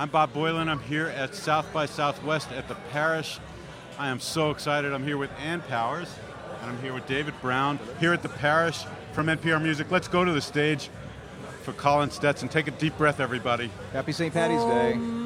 I'm Bob Boilen. I'm here at South by Southwest at the Parish. I am so excited. I'm here with Ann Powers, and I'm here with David Brown here at the Parish from NPR Music. Let's go to the stage for Colin Stetson. Take a deep breath, everybody. Happy St. Patty's Day.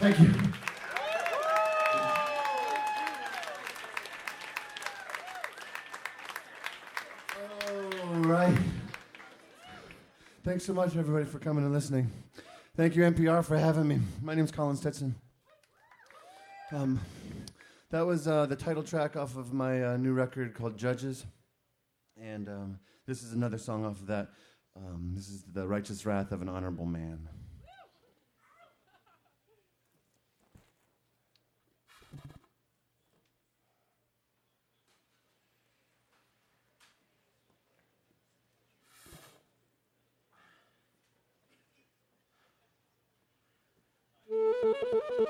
Thank you. All right. Thanks so much, everybody, for coming and listening. Thank you, NPR, for having me. My name's Colin Stetson. Um, that was uh, the title track off of my uh, new record called Judges. And um, this is another song off of that. Um, this is The Righteous Wrath of an Honorable Man.